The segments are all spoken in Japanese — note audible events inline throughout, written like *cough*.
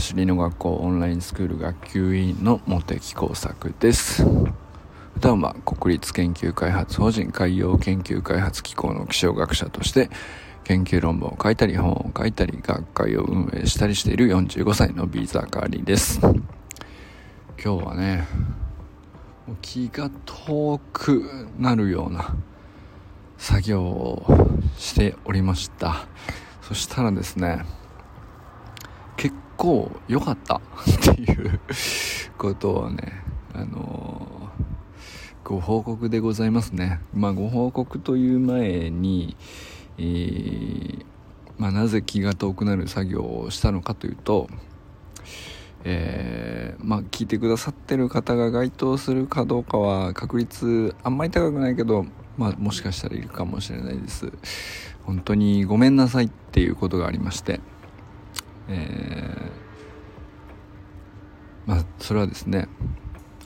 走りの学校オンラインスクール学級委員の茂木耕作です。普段は国立研究開発法人海洋研究開発機構の気象学者として研究論文を書いたり本を書いたり学会を運営したりしている45歳のビザーカーリーです。今日はね気が遠くなるような作業をしておりました。そしたらですね構良かったっていうことをねあのー、ご報告でございますね。まあご報告という前に、えー、まあ、なぜ気が遠くなる作業をしたのかというとえー、まあ聞いてくださってる方が該当するかどうかは確率あんまり高くないけどまあ、もしかしたらいるかもしれないです。本当にごめんなさいっていうことがありまして。えー、まあそれはですね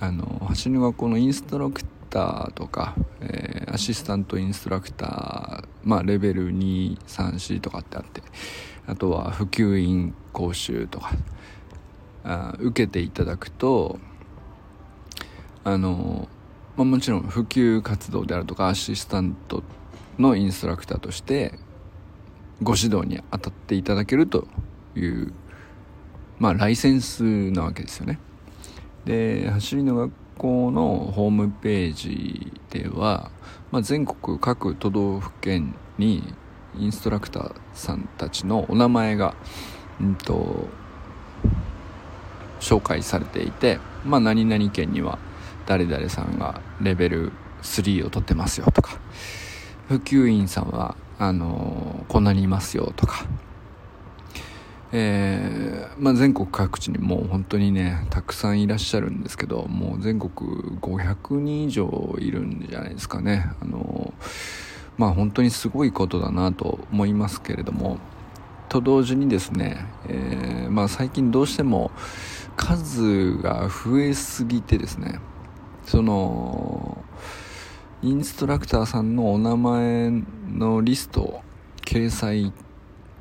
あの走りの学校のインストラクターとか、えー、アシスタントインストラクターまあレベル234とかってあってあとは普及員講習とかあ受けていただくとあのまあ、もちろん普及活動であるとかアシスタントのインストラクターとしてご指導に当たっていただけるというまあライセンスなわけですよね。で走りの学校のホームページでは、まあ、全国各都道府県にインストラクターさんたちのお名前が、うんと、紹介されていて、まあ、何々県には誰々さんがレベル3を取ってますよとか普及員さんはあのー、こんなにいますよとか、えー、まあ、全国各地にもう本当にねたくさんいらっしゃるんですけどもう全国500人以上いるんじゃないですかね。あの、まあ本当にすごいことだなと思いますけれども。と同時にですね、えまあ、最近どうしても数が増えすぎてですねそのインストラクターさんのお名前のリストを掲載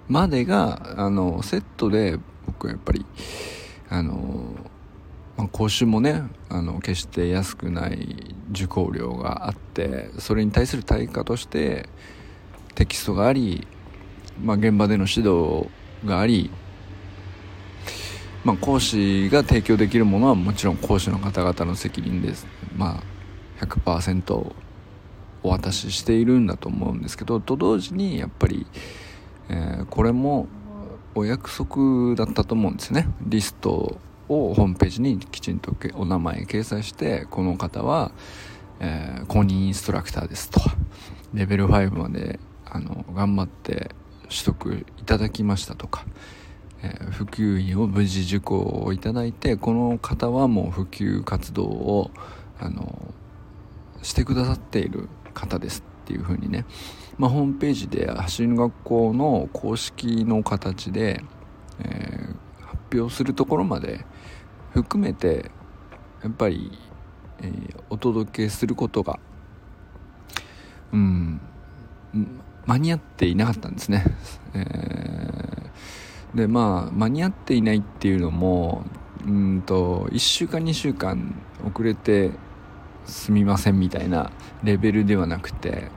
までがあのセットで僕はやっぱりあの、まあ、講習もねあの決して安くない受講料があってそれに対する対価としてテキストがあり、まあ、現場での指導がありまあ、講師が提供できるものはもちろん講師の方々の責任です。まあ、100%お渡ししているんだと思うんですけど、と同時にやっぱり、えー、これもお約束だったと思うんですね。リストをホームページにきちんとお名前掲載して、この方は、えー、公認インストラクターですと。レベル5まで、あの、頑張って取得いただきましたとか、えー、普及員を無事受講をいただいてこの方はもう普及活動をあのしてくださっている方ですっていう風にね、まあ、ホームページで走りの学校の公式の形で、えー、発表するところまで含めてやっぱり、えー、お届けすることがうん間に合っていなかったんですね、えーでまあ間に合っていないっていうのもうんと1週間2週間遅れてすみませんみたいなレベルではなくて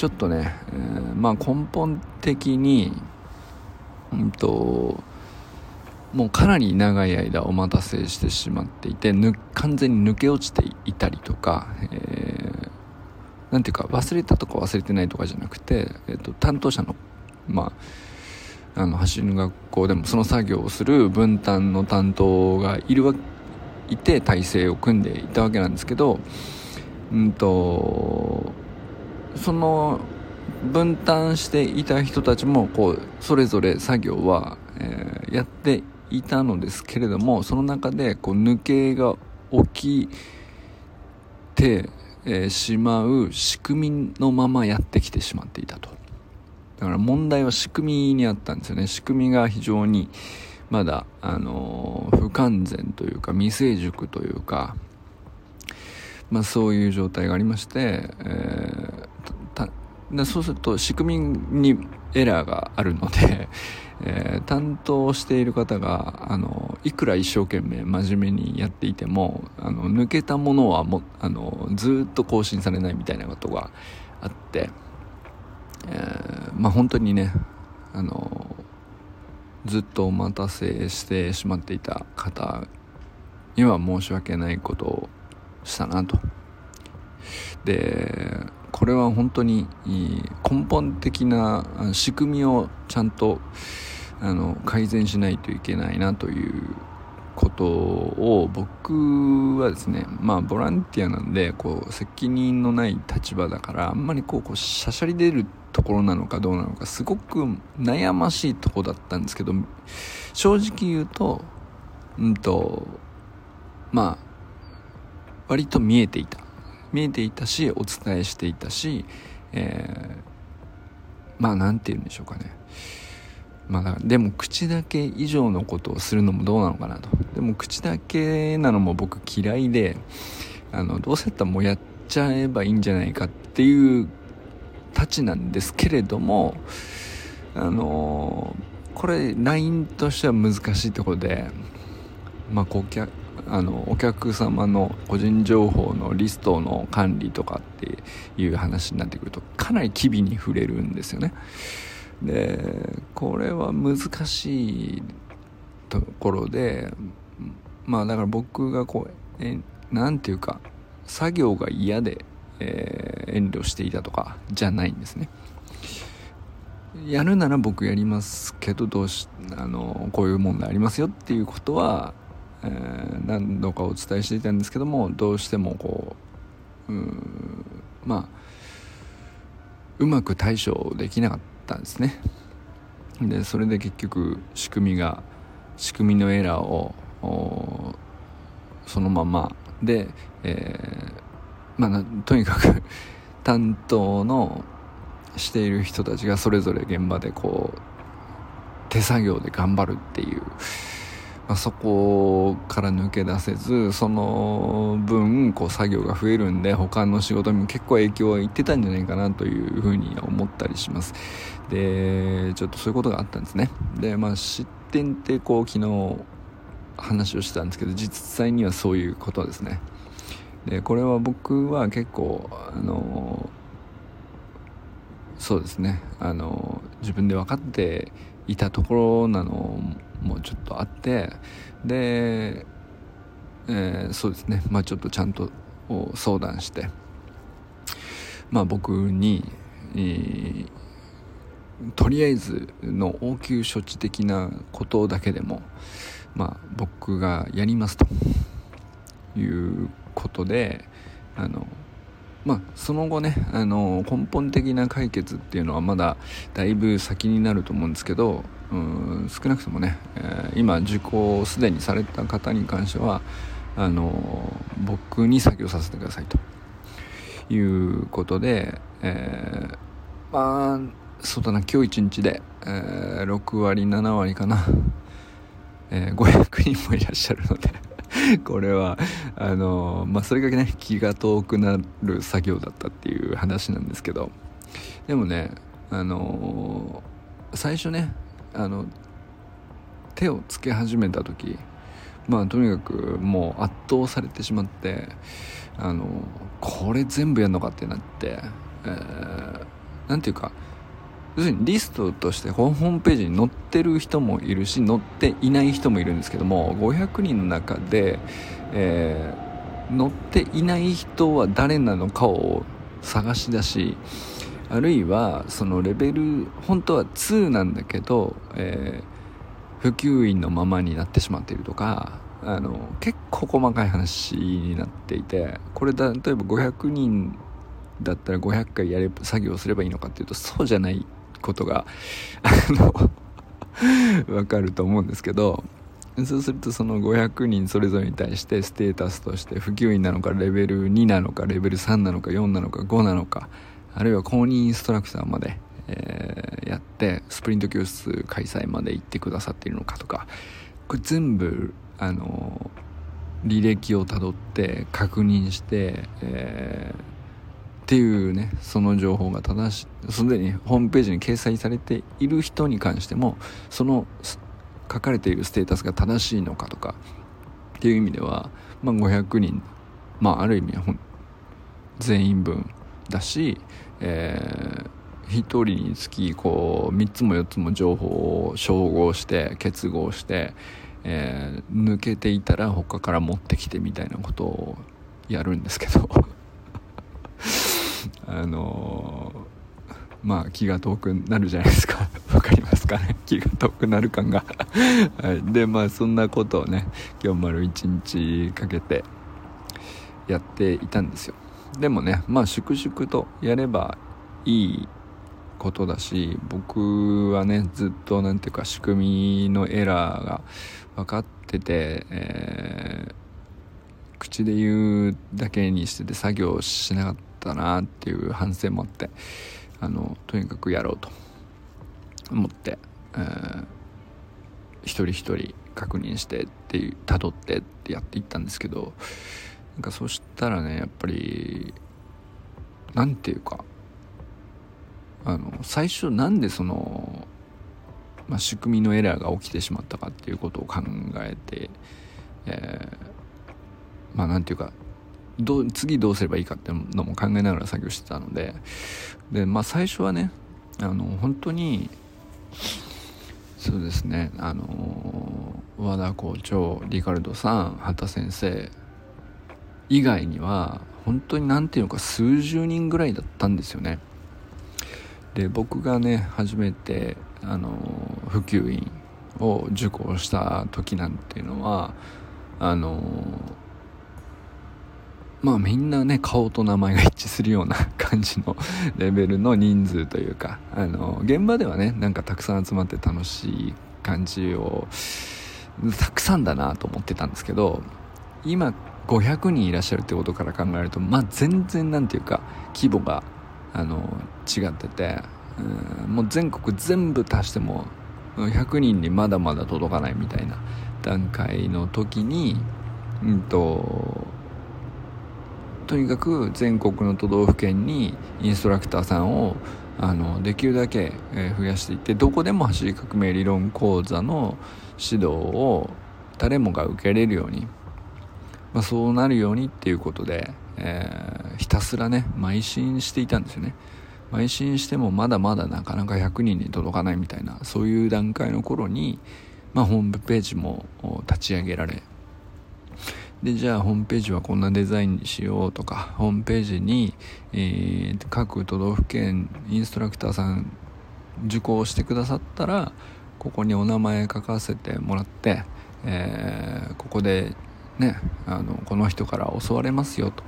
ちょっとね、えー、まあ根本的にうんともうかなり長い間お待たせしてしまっていて完全に抜け落ちていたりとか、えー、なんていうか忘れたとか忘れてないとかじゃなくて、えーと担当者のまああの走る学校でもその作業をする分担の担当がいるわいて体制を組んでいたわけなんですけどうんとその分担していた人たちもこうそれぞれ作業は、えー、やっていたのですけれどもその中でこう抜けが起きて、え、しまう仕組みのままやってきてしまっていたと。だから問題は仕組みにあったんですよね。仕組みが非常にまだ、あのー、不完全というか未成熟というか、まあそういう状態がありまして、えー、でそうすると仕組みにエラーがあるので、*laughs* えー、担当している方があのいくら一生懸命真面目にやっていてもあの抜けたものはもあのずっと更新されないみたいなことがあって、えー、まあ本当にねあのずっとお待たせしてしまっていた方には申し訳ないことをしたなと。でこれは本当に根本的な仕組みをちゃんとあの改善しないといけないなということを僕はですねまあボランティアなんでこう責任のない立場だからあんまりこうこうしゃしゃり出るところなのかどうなのかすごく悩ましいとこだったんですけど正直言うとうんとまあ割と見えていた。見えていたしお伝えしていたし、えー、まあ何て言うんでしょうかね。まあ、でも口だけ以上のことをするのもどうなのかなと。でも口だけなのも僕嫌いであのどうせやったらもうやっちゃえばいいんじゃないかっていうたちなんですけれどもあのこれ LINE としては難しいところでまあ顧客あのお客様の個人情報のリストの管理とかっていう話になってくるとかなり機微に触れるんですよね。でこれは難しいところでまあだから僕がこうえなんていうか作業が嫌で、えー、遠慮していたとかじゃないんですねやるなら僕やりますけどどうしあのこういう問題ありますよっていうことは、えー、何度かお伝えしていたんですけどもどうしてもこううんまあうまく対処できなかったんですね。でそれで結局仕組みが仕組みのエラーをそのまま。で、えー、まあとにかく *laughs* 担当のしている人たちがそれぞれ現場でこう手作業で頑張るっていうまあ、そこから抜け出せずその分こう作業が増えるんで他の仕事にも結構影響はいってたんじゃないかなというふうに思ったりします。でちょっとそういうことがあったんですね。でまあ失点ってこう昨日話をしたんですけど実際にはそういうことですね。でこれは僕は結構あのそうですね。あの自分で分かっていたところなのもちょっとあってで、えー、そうですね。まあちょっとちゃんと相談して。まあ僕に、えー、とりあえずの応急処置的なことだけでもまあ僕がやりますということであのまあ、その後ねあの根本的な解決っていうのはまだだいぶ先になると思うんですけどうん少なくともね、えー、今受講をすでにされた方に関してはあの僕に作業させてくださいということで、えー、まあそうだな今日一日で、えー、6割7割かな、えー、500人もいらっしゃるので。*laughs* これはあのまあそれがね気が遠くなる作業だったっていう話なんですけど。でもねあの最初ねあの手をつけ始めた時まあとにかくもう圧倒されてしまってあのこれ全部やんのかってなって、えー、ていうか要するにリストとしてホームページに載ってる人もいるし載っていない人もいるんですけども500人の中で、えー、載っていない人は誰なのかを探し出しあるいはそのレベル本当は2なんだけど、えー、普及員のままになってしまっているとかあの結構細かい話になっていてこれだ例えば500人だったら500回やれ作業すればいいのかっていうとそうじゃないことがあの *laughs* わかると思うんですけどそうするとその500人それぞれに対してステータスとして普及員なのかレベル2なのかレベル3なのか4なのか5なのかあるいは公認インストラクターまで、えー、やってスプリント教室開催まで行ってくださっているのかとかこれ全部あの履歴をたどって確認して、えー、っていうねその情報が正しすでにホームページに掲載されている人に関してもその書かれているステータスが正しいのかとかっていう意味では、まあ、500人まあある意味全員分だし、えー、1人につきこう3つも4つも情報を照合して結合して、えー、抜けていたら他から持ってきてみたいなことをやるんですけど。*laughs* あの、まあ気が遠くなるじゃないですか。*laughs* わかりますかね？*laughs* 気が遠くなる感が。はい、でまあそんなことをね今日丸一日かけてやっていたんですよ。でもねまあ粛々とやればいいことだし僕はねずっと何ていうか仕組みのエラーが分かってて、えー、口で言うだけにしてて作業しなかった。なっていう反省もあってあのとにかくやろうと思って、えー、一人一人確認してっていう辿ってってやっていったんですけどなんかそしたらねやっぱり何て言うかあの最初なんでその、まあ、仕組みのエラーが起きてしまったかっていうことを考えて、えー、まあ何て言うかどう次どうすればいいかっていうのも考えながら作業してたのでで、まあ、最初はねあの本当にそうですねあの和田校長リカルドさん畑先生以外には本当に何ていうのか数十人ぐらいだったんですよね。で僕がね初めてあの普及員を受講した時なんていうのはあのまあみんなね顔と名前が一致するような感じのレベルの人数というかあの現場ではねなんかたくさん集まって楽しい感じをたくさんだなと思ってたんですけど今500人いらっしゃるってことから考えるとまあ全然なんていうか規模があの違っててもう全国全部足しても100人にまだまだ届かないみたいな段階の時にうんととにかく全国の都道府県にインストラクターさんをあのできるだけ増やしていってどこでも走り革命理論講座の指導を誰もが受けれるようにまあ、そうなるようにっていうことで、えー、ひたすらね邁進していたんですよね。邁進してもまだまだなかなか100人に届かないみたいなそういう段階の頃に、まあ、ホームページも立ち上げられでじゃあホームページはこんなデザインにしようとかホームページに、えー、各都道府県インストラクターさん受講してくださったらここにお名前書かせてもらって、えー、ここでねあのこの人から教われますよと。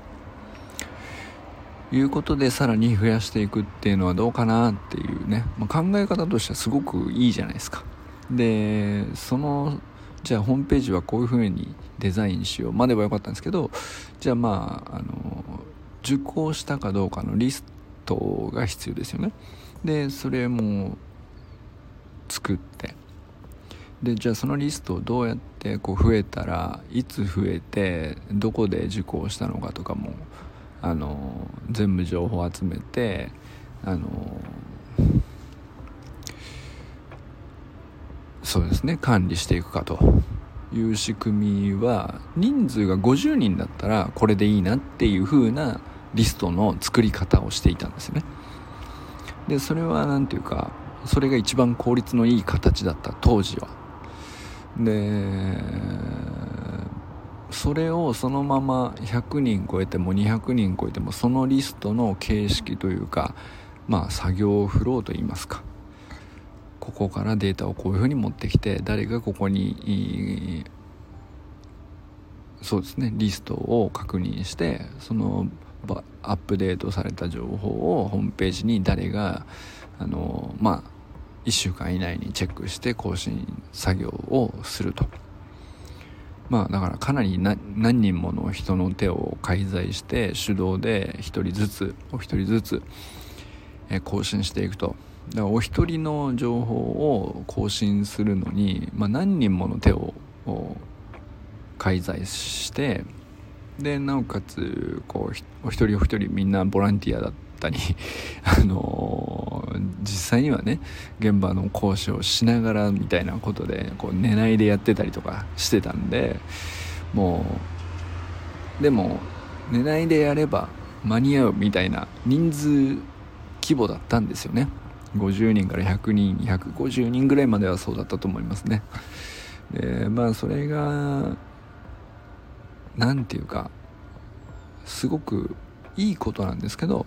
いうことでさらに増やしていくっていうのはどうかなっていうね、まあ、考え方としてはすごくいいじゃないですか。でそのじゃあホームページはこういう風にデザインしよう。までは良かったんですけどじゃあまああの受講したかどうかのリストが必要ですよね。でそれも作って。でじゃあそのリストをどうやってこう増えたらいつ増えてどこで受講したのかとかもあの全部情報を集めてあのそうですね。管理していくかという仕組みは人数が50人だったらこれでいいなっていう風なリストの作り方をしていたんですね。でそれは何ていうかそれが一番効率のいい形だった当時は。でそれをそのまま100人超えても200人超えてもそのリストの形式というかまあ作業フローといいますか。ここからデータをこういうふうに持ってきて誰がここにそうですねリストを確認してそのアップデートされた情報をホームページに誰があのまあ1週間以内にチェックして更新作業をすると。まあだからかなり何人もの人の手を介在して手動で1人ずつお一人ずつ更新していくと。だからお一人の情報を更新するのに、まあ、何人もの手を介在してでなおかつこうお一人お一人みんなボランティアだったり *laughs* あのー、実際にはね現場の講師をしながらみたいなことでこう寝ないでやってたりとかしてたんでもうでも寝ないでやれば間に合うみたいな人数規模だったんですよね。50人から100人150人ぐらいまではそうだったと思いますね。でまあそれが何て言うかすごくいいことなんですけど、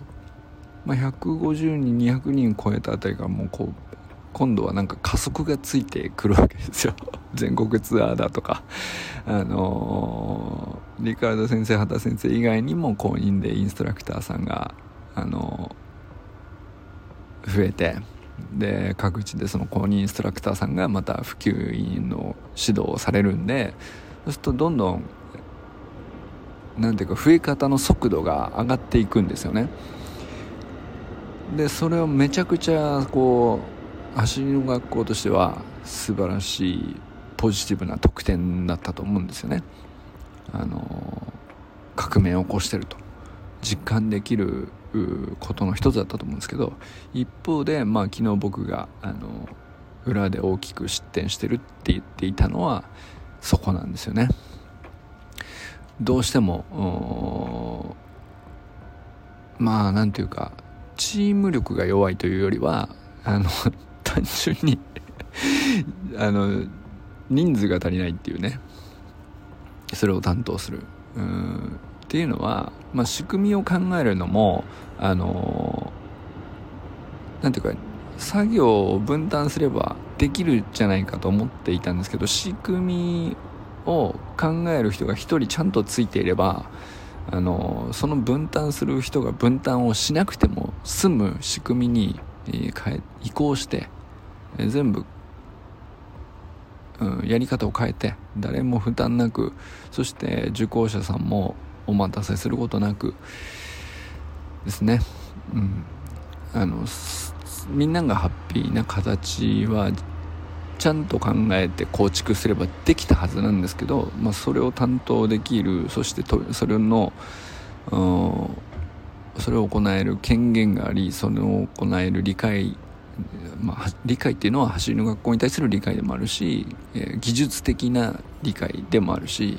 まあ、150人200人超えたあたりがもうこう今度はなんか加速がついてくるわけですよ。*laughs* 全国ツアーだとか。あのー、リカード先生畑先生以外にも公認でインストラクターさんがあのー、増えてで各地でその公認インストラクターさんがまた普及員の指導をされるんでそうするとどんどん何ていうか増え方の速度が上がっていくんですよね。でそれをめちゃくちゃこう走りの学校としては素晴らしいポジティブな得点だったと思うんですよね。あの革命を起こしてると。実感できることの一つだったと思うんですけど一方で、まあ、昨日僕があの裏で大きく失点してるって言っていたのはそこなんですよね。どうしてもまあなんていうかチーム力が弱いというよりはあの *laughs* 単純に *laughs* あの人数が足りないっていうねそれを担当する。っていうのは、まあ、仕組みを考えるのもあのなんていうか作業を分担すればできるじゃないかと思っていたんですけど仕組みを考える人が一人ちゃんとついていればあのその分担する人が分担をしなくても済む仕組みに、え変え移行して、え全部、うん、やり方を変えて誰も負担なくそして受講者さんもお待たせすることなくですね、うん、あのみんながハッピーな形はちゃんと考えて構築すればできたはずなんですけど、まあ、それを担当できるそしてとそれのそれを行える権限がありそれを行える理解まあ、理解っていうのは走りの学校に対する理解でもあるし、え、技術的な理解でもあるし、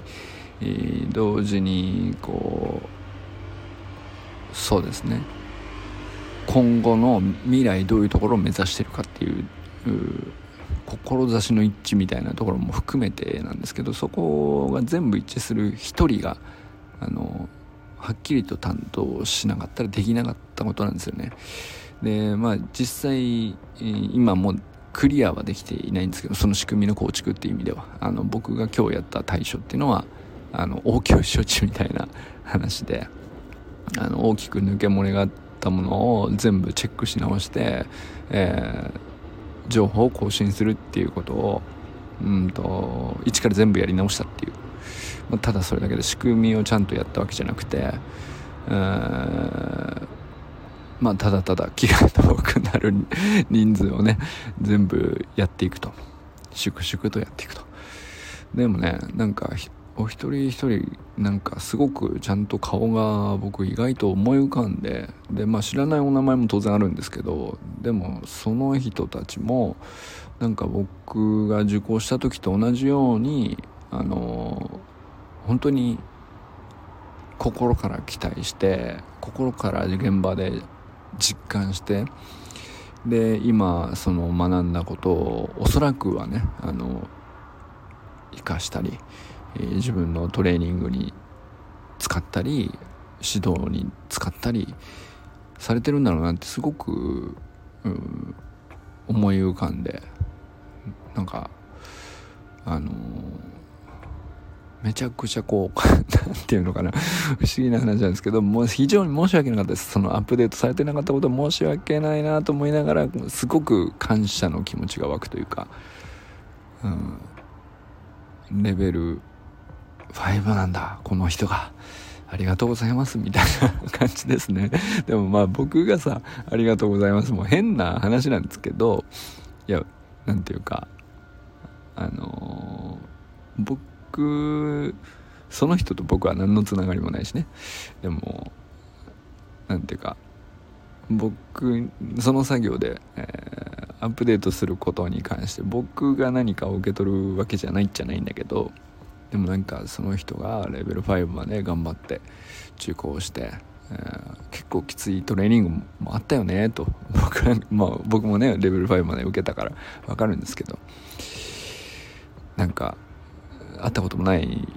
同時にこうそうですね今後の未来どういうところを目指してるかっていう志の一致みたいなところも含めてなんですけどそこが全部一致する一人があのはっきりと担当しなかったらできなかったことなんですよね。でまあ実際今もクリアはできていないんですけどその仕組みの構築っていう意味ではあの僕が今日やった対処っていうのはあの応急処置みたいな話であの大きく抜け漏れがあったものを全部チェックし直して、えー情報を更新するっていうことをうんと一から全部やり直したっていう、まあ、ただそれだけで仕組みをちゃんとやったわけじゃなくてまあただただ気が遠くなる人数をね全部やっていくと。粛々とやっていくと。でもねなんかお一人一人なんかすごくちゃんと顔が僕意外と思い浮かんででまあ知らないお名前も当然あるんですけどでもその人たちもなんか僕が受講した時と同じようにあの本当に心から期待して心から現場で実感してで今その学んだことをおそらくはねあの生かしたりえー、自分のトレーニングに使ったり指導に使ったりされてるんだろうなってすごく、うん、思い浮かんでなんかあのー、めちゃくちゃこう *laughs* 何て言うのかな不思議な話なんですけどもう非常に申し訳なかったです。そのアップデートされてなかったこと申し訳ないなと思いながらすごく感謝の気持ちが湧くというか、うん、レベル5なんだ、この人が。ありがとうございます、みたいな感じですね。*laughs* でもまあ僕がさ、ありがとうございますもう変な話なんですけど、いや、なんていうか、あのー、僕その人と僕は何のつながりもないしねでも何ていうか僕その作業で、えー、アップデートすることに関して僕が何かを受け取るわけじゃないっちゃないんだけどでもなんかその人がレベル5まで頑張って中高して、えー、結構きついトレーニングもあったよねと。*laughs* 僕まあ、僕もねレベル5まで受けたから分かるんですけど。なんか会ったこともない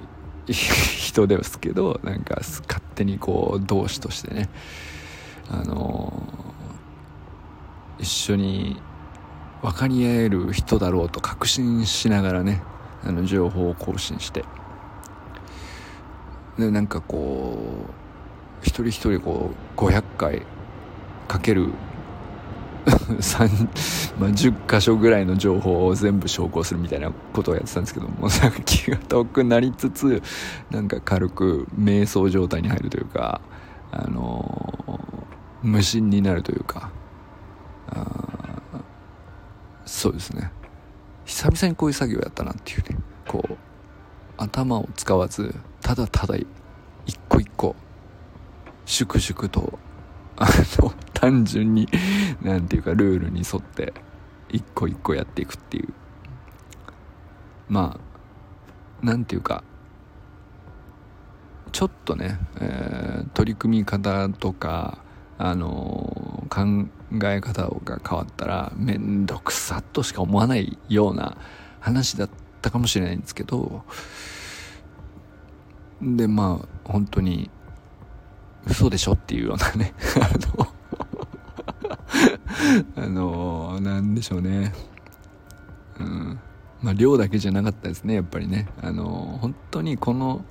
*laughs* 人ですけどなんか勝手にこう同志としてねあのー、一緒に分かり合える人だろうと確信しながらねあの情報を更新して。でなんかこう一人一人こう500回かける *laughs* まあ、10箇所ぐらいの情報を全部証拠するみたいなことをやってたんですけどもなんか気が遠くなりつつなんか軽く瞑想状態に入るというかあのー、無心になるというかそうですね。久々にこういう作業やったなっていうね。こう頭を使わずただただ一個一個粛々とあの *laughs* 単純に何ていうかルールに沿って一個一個やっていくっていう。まあ何ていうかちょっとね、えー、取り組み方とかあのー、考考え方が変わったら面倒くさっとしか思わないような話だったかもしれないんですけどでまあ本当に嘘でしょっていうようなね *laughs* あのあなんでしょうね。うん。まあ量だけじゃなかったですねやっぱりね。あの本当にこの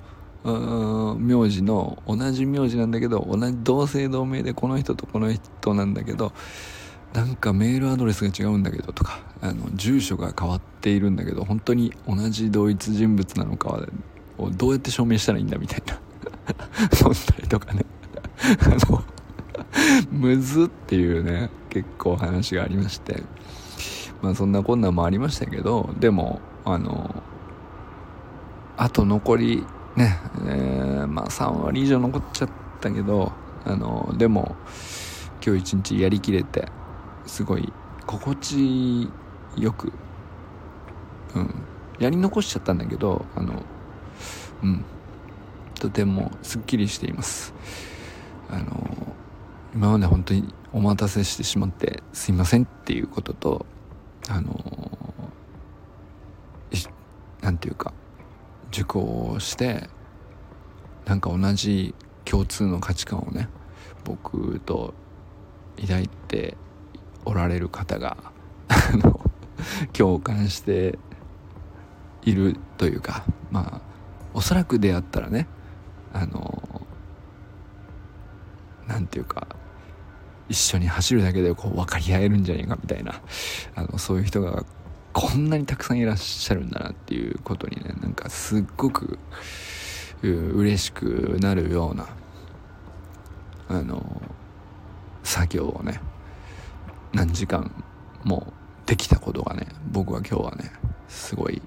名字の同じ名字なんだけど同じ同姓同名でこの人とこの人なんだけどなんかメールアドレスが違うんだけどとかあの住所が変わっているんだけど本当に同じ同一人物なのかをどうやって証明したらいいんだみたいな。そんなりとかね。あのむずっていうね結構話がありまして。まあそんな困難もありましたけどでもあのあと残りね、えー、まあ3割以上残っちゃったけどあのでも今日一日やりきれてすごい心地よくうんやり残しちゃったんだけどあのうんとてもすっきりしています。あの今まで本当にお待たせしてしまってすいませんっていうこととあの何て言うか受講をしてなんか同じ共通の価値観をね僕と抱いておられる方が *laughs* 共感しているというかまあおそらく出会ったらねあの何て言うか一緒に走るだけでこう分かり合えるんじゃねえかみたいなあのそういう人がこんなにたくさんいらっしゃるんだなっていうことにねなんかすっごく嬉しくなるようなあの作業をね何時間もできたことがね僕は今日はねすごい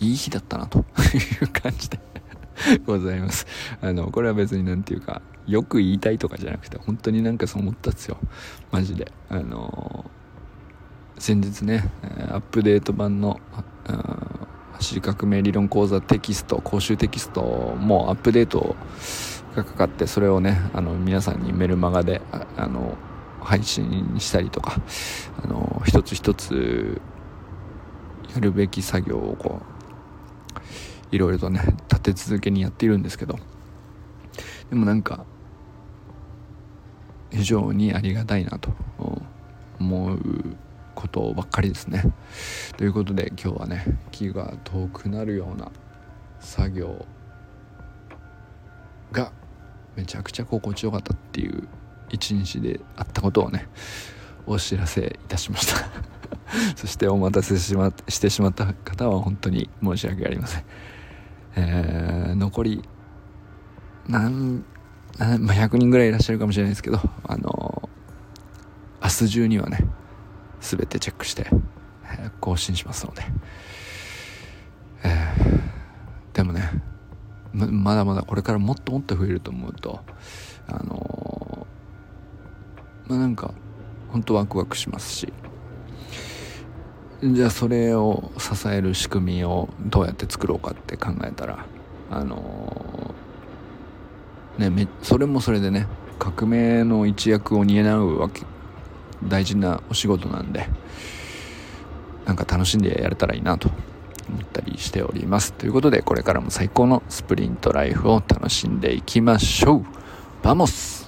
いい日だったなと *laughs* いう感じで *laughs* ございます。あのこれは別に何て言うかよく言いたいとかじゃなくて本当になんかそう思ったんですよ。マジで。あの先日ねアップデート版の走り革命理論講座テキスト講習テキストもアップデートがかかってそれをねあの皆さんにメルマガであの配信したりとかあの一つ一つやるべき作業をこういろいろとね立て続けにやっているんですけどでもなんか非常にありがたいなと思うことばっかりですね。ということで今日はね気が遠くなるような作業がめちゃくちゃ心地よかったっていう一日であったことをねお知らせいたしました。*laughs* そしてお待たせし,、ま、してしまった方は本当に申し訳ありません。えー、残り何まあ、100人ぐらいいらっしゃるかもしれないですけどあの明日中にはね全てチェックして、更新しますので、えー、でもねまだまだこれからもっともっと増えると思うとあのまあなんか本当ワクワクしますし。じゃあそれを支える仕組みをどうやって作ろうかって考えたらあのねめそれもそれでね革命の一役を担うわけ大事なお仕事なんでなんか楽しんでやれたらいいなと思ったりしております。ということでこれからも最高のスプリントライフを楽しんでいきましょう。 Vamos!